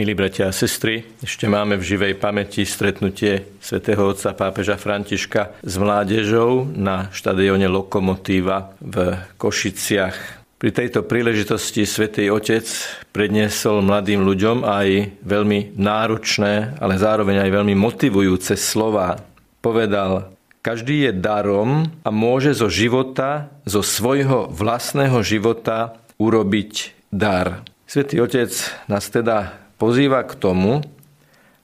Milí bratia a sestry, ešte máme v živej pamäti stretnutie svätého otca pápeža Františka s mládežou na štadióne Lokomotíva v Košiciach. Pri tejto príležitosti svätý Otec predniesol mladým ľuďom aj veľmi náročné, ale zároveň aj veľmi motivujúce slova. Povedal, každý je darom a môže zo života, zo svojho vlastného života urobiť dar. Svetý Otec nás teda pozýva k tomu,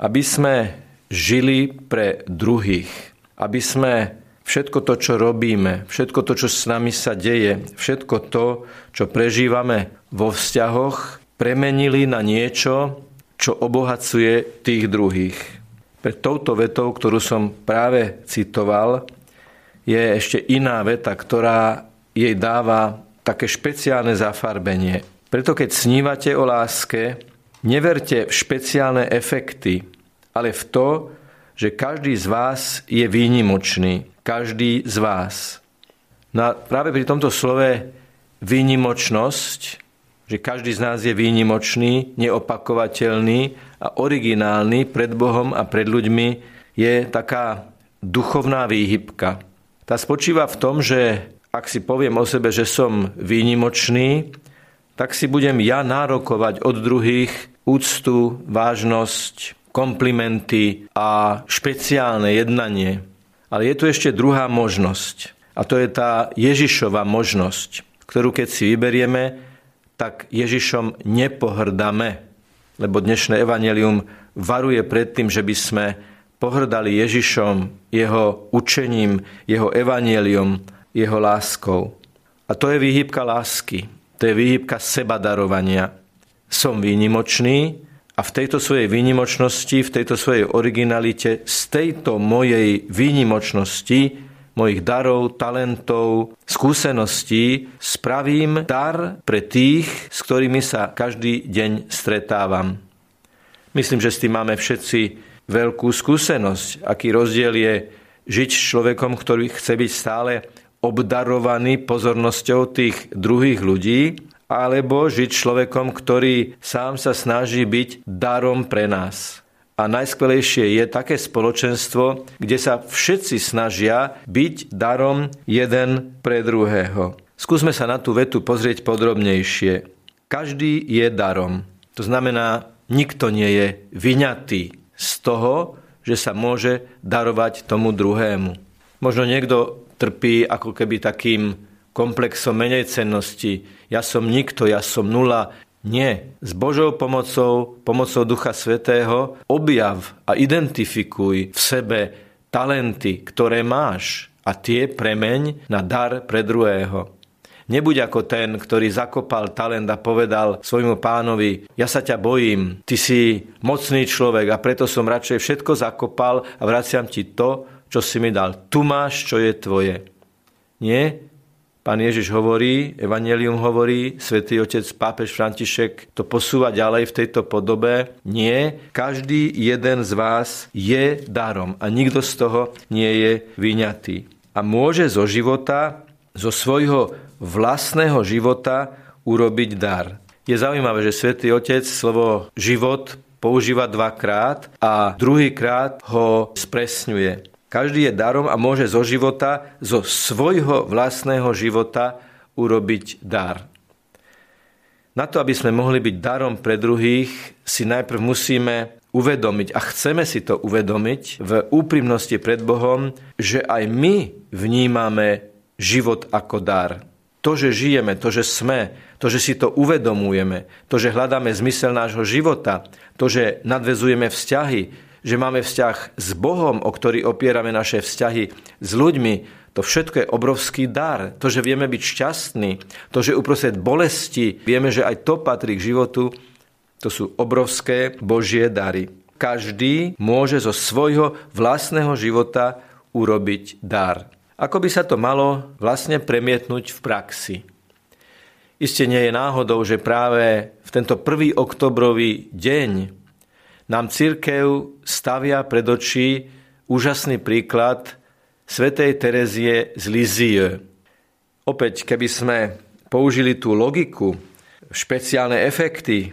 aby sme žili pre druhých, aby sme všetko to, čo robíme, všetko to, čo s nami sa deje, všetko to, čo prežívame vo vzťahoch, premenili na niečo, čo obohacuje tých druhých. Pre touto vetou, ktorú som práve citoval, je ešte iná veta, ktorá jej dáva také špeciálne zafarbenie. Preto keď snívate o láske, Neverte v špeciálne efekty, ale v to, že každý z vás je výnimočný. Každý z vás. No a práve pri tomto slove výnimočnosť, že každý z nás je výnimočný, neopakovateľný a originálny pred Bohom a pred ľuďmi, je taká duchovná výhybka. Tá spočíva v tom, že ak si poviem o sebe, že som výnimočný, tak si budem ja nárokovať od druhých úctu, vážnosť, komplimenty a špeciálne jednanie. Ale je tu ešte druhá možnosť. A to je tá Ježišova možnosť, ktorú keď si vyberieme, tak Ježišom nepohrdáme. Lebo dnešné evanelium varuje pred tým, že by sme pohrdali Ježišom, jeho učením, jeho evanelium, jeho láskou. A to je výhybka lásky. To je výhybka seba darovania. Som výnimočný a v tejto svojej výnimočnosti, v tejto svojej originalite, z tejto mojej výnimočnosti, mojich darov, talentov, skúseností spravím dar pre tých, s ktorými sa každý deň stretávam. Myslím, že s tým máme všetci veľkú skúsenosť. Aký rozdiel je žiť s človekom, ktorý chce byť stále obdarovaný pozornosťou tých druhých ľudí, alebo žiť človekom, ktorý sám sa snaží byť darom pre nás. A najskvelejšie je také spoločenstvo, kde sa všetci snažia byť darom jeden pre druhého. Skúsme sa na tú vetu pozrieť podrobnejšie. Každý je darom. To znamená, nikto nie je vyňatý z toho, že sa môže darovať tomu druhému. Možno niekto trpí ako keby takým komplexom menej cennosti. Ja som nikto, ja som nula. Nie. S Božou pomocou, pomocou Ducha Svetého objav a identifikuj v sebe talenty, ktoré máš a tie premeň na dar pre druhého. Nebuď ako ten, ktorý zakopal talent a povedal svojmu pánovi, ja sa ťa bojím, ty si mocný človek a preto som radšej všetko zakopal a vraciam ti to, čo si mi dal. Tu máš, čo je tvoje. Nie, Pán Ježiš hovorí, Evangelium hovorí, svätý otec pápež František to posúva ďalej v tejto podobe. Nie, každý jeden z vás je darom a nikto z toho nie je vyňatý. A môže zo života, zo svojho vlastného života urobiť dar. Je zaujímavé, že svätý Otec slovo život používa dvakrát a druhýkrát ho spresňuje. Každý je darom a môže zo života, zo svojho vlastného života urobiť dar. Na to, aby sme mohli byť darom pre druhých, si najprv musíme uvedomiť a chceme si to uvedomiť v úprimnosti pred Bohom, že aj my vnímame život ako dar. To, že žijeme, to, že sme, to, že si to uvedomujeme, to, že hľadáme zmysel nášho života, to, že nadvezujeme vzťahy, že máme vzťah s Bohom, o ktorý opierame naše vzťahy s ľuďmi, to všetko je obrovský dar. To, že vieme byť šťastní, to, že uprostred bolesti vieme, že aj to patrí k životu, to sú obrovské Božie dary. Každý môže zo svojho vlastného života urobiť dar. Ako by sa to malo vlastne premietnúť v praxi? Isté nie je náhodou, že práve v tento 1. oktobrový deň nám církev stavia pred očí úžasný príklad svätej Terezie z Lizie. Opäť, keby sme použili tú logiku, špeciálne efekty,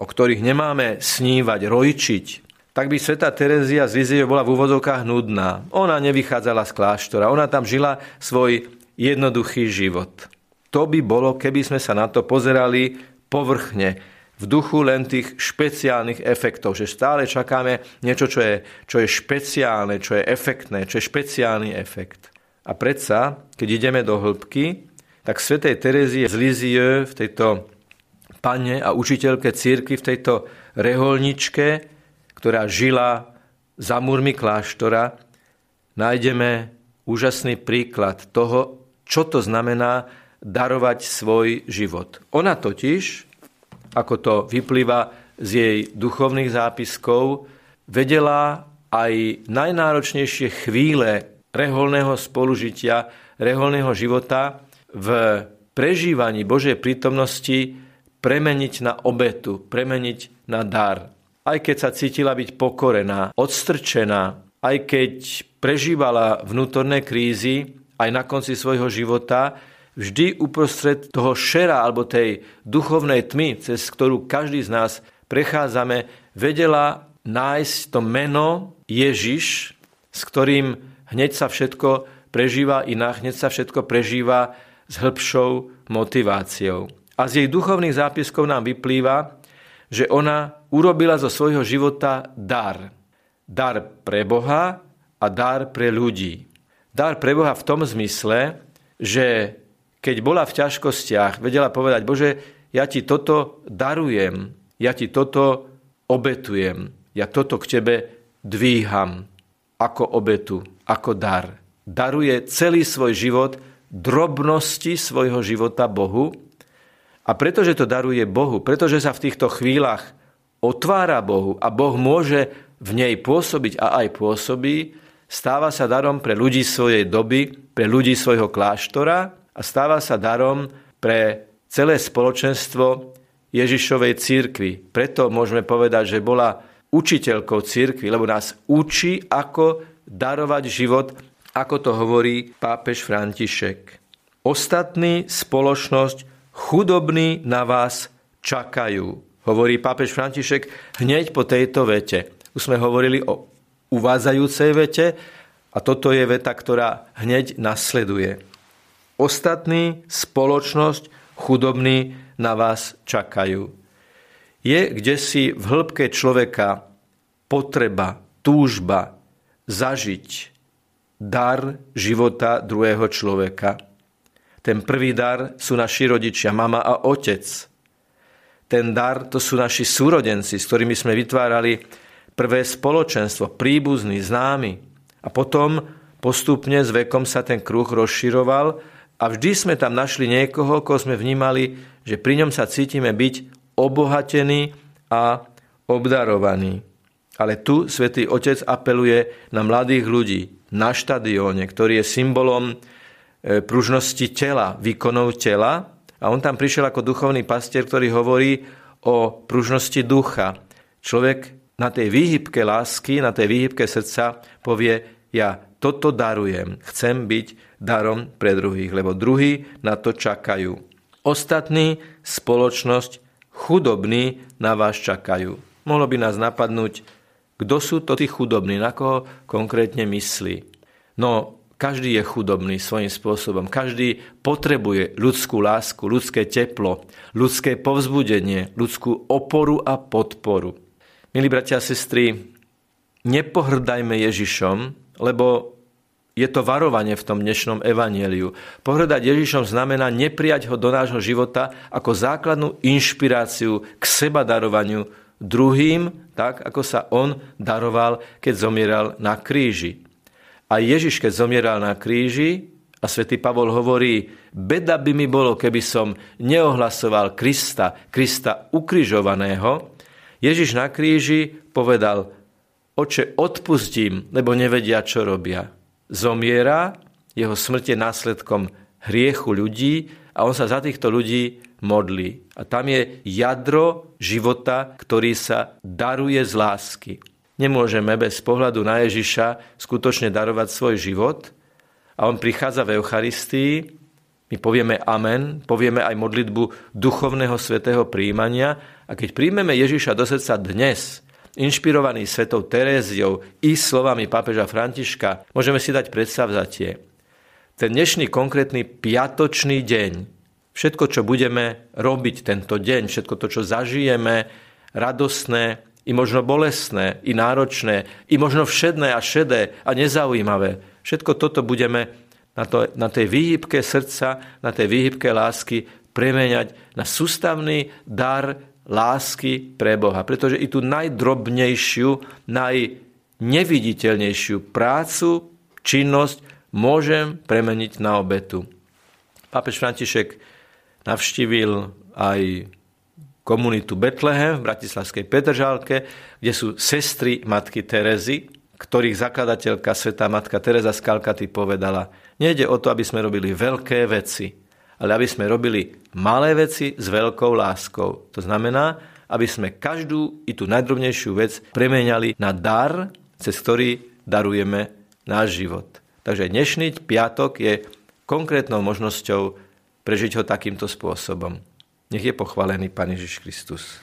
o ktorých nemáme snívať, rojčiť, tak by sveta Terezia z Lizie bola v úvodovkách nudná. Ona nevychádzala z kláštora, ona tam žila svoj jednoduchý život. To by bolo, keby sme sa na to pozerali povrchne, v duchu len tých špeciálnych efektov, že stále čakáme niečo, čo je, čo je špeciálne, čo je efektné, čo je špeciálny efekt. A predsa, keď ideme do hĺbky, tak svätej Terezie z Lizie v tejto pane a učiteľke círky, v tejto reholničke, ktorá žila za múrmi kláštora, nájdeme úžasný príklad toho, čo to znamená darovať svoj život. Ona totiž, ako to vyplýva z jej duchovných zápiskov, vedela aj najnáročnejšie chvíle reholného spolužitia, reholného života v prežívaní Božej prítomnosti premeniť na obetu, premeniť na dar. Aj keď sa cítila byť pokorená, odstrčená, aj keď prežívala vnútorné krízy, aj na konci svojho života, vždy uprostred toho šera alebo tej duchovnej tmy, cez ktorú každý z nás prechádzame, vedela nájsť to meno Ježiš, s ktorým hneď sa všetko prežíva inak, hneď sa všetko prežíva s hĺbšou motiváciou. A z jej duchovných zápiskov nám vyplýva, že ona urobila zo svojho života dar. Dar pre Boha a dar pre ľudí. Dar pre Boha v tom zmysle, že keď bola v ťažkostiach, vedela povedať, Bože, ja ti toto darujem, ja ti toto obetujem, ja toto k tebe dvíham ako obetu, ako dar. Daruje celý svoj život, drobnosti svojho života Bohu a pretože to daruje Bohu, pretože sa v týchto chvíľach otvára Bohu a Boh môže v nej pôsobiť a aj pôsobí, stáva sa darom pre ľudí svojej doby, pre ľudí svojho kláštora a stáva sa darom pre celé spoločenstvo Ježišovej církvy. Preto môžeme povedať, že bola učiteľkou církvy, lebo nás učí, ako darovať život, ako to hovorí pápež František. Ostatní spoločnosť chudobní na vás čakajú. Hovorí pápež František hneď po tejto vete. Už sme hovorili o uvádzajúcej vete a toto je veta, ktorá hneď nasleduje. Ostatní spoločnosť chudobní na vás čakajú. Je kde si v hĺbke človeka potreba, túžba zažiť dar života druhého človeka. Ten prvý dar sú naši rodičia, mama a otec. Ten dar to sú naši súrodenci, s ktorými sme vytvárali prvé spoločenstvo, príbuzný, známy. A potom postupne s vekom sa ten kruh rozširoval a vždy sme tam našli niekoho, koho sme vnímali, že pri ňom sa cítime byť obohatení a obdarovaní. Ale tu svätý Otec apeluje na mladých ľudí na štadióne, ktorý je symbolom E, pružnosti tela, výkonov tela. A on tam prišiel ako duchovný pastier, ktorý hovorí o pružnosti ducha. Človek na tej výhybke lásky, na tej výhybke srdca povie, ja toto darujem, chcem byť darom pre druhých, lebo druhí na to čakajú. Ostatní spoločnosť chudobní na vás čakajú. Mohlo by nás napadnúť, kto sú to tí chudobní, na koho konkrétne myslí. No, každý je chudobný svojím spôsobom. Každý potrebuje ľudskú lásku, ľudské teplo, ľudské povzbudenie, ľudskú oporu a podporu. Milí bratia a sestry, nepohrdajme Ježišom, lebo je to varovanie v tom dnešnom evanieliu. Pohrdať Ježišom znamená neprijať ho do nášho života ako základnú inšpiráciu k seba darovaniu druhým, tak ako sa on daroval, keď zomieral na kríži. A Ježiš, keď zomieral na kríži, a svätý Pavol hovorí, beda by mi bolo, keby som neohlasoval Krista, Krista ukrižovaného, Ježiš na kríži povedal, oče, odpustím, lebo nevedia, čo robia. Zomiera, jeho smrť je následkom hriechu ľudí a on sa za týchto ľudí modlí. A tam je jadro života, ktorý sa daruje z lásky. Nemôžeme bez pohľadu na Ježiša skutočne darovať svoj život a on prichádza v Eucharistii My povieme amen, povieme aj modlitbu duchovného svetého príjmania a keď príjmeme Ježiša do srdca dnes, inšpirovaný svetou Teréziou i slovami pápeža Františka, môžeme si dať predstavzatie. Ten dnešný konkrétny piatočný deň, všetko, čo budeme robiť tento deň, všetko to, čo zažijeme, radostné, i možno bolestné, i náročné, i možno všedné a šedé a nezaujímavé. Všetko toto budeme na, to, na tej výhybke srdca, na tej výhybke lásky premeniať na sústavný dar lásky pre Boha. Pretože i tú najdrobnejšiu, najneviditeľnejšiu prácu, činnosť môžem premeniť na obetu. Pápež František navštívil aj komunitu Betlehem v Bratislavskej Petržálke, kde sú sestry matky Terezy, ktorých zakladateľka Svetá matka Teresa z Kalkaty povedala, nejde o to, aby sme robili veľké veci, ale aby sme robili malé veci s veľkou láskou. To znamená, aby sme každú i tú najdrobnejšiu vec premeniali na dar, cez ktorý darujeme náš život. Takže dnešný piatok je konkrétnou možnosťou prežiť ho takýmto spôsobom. Nech je pochválený Pán Ježiš Kristus.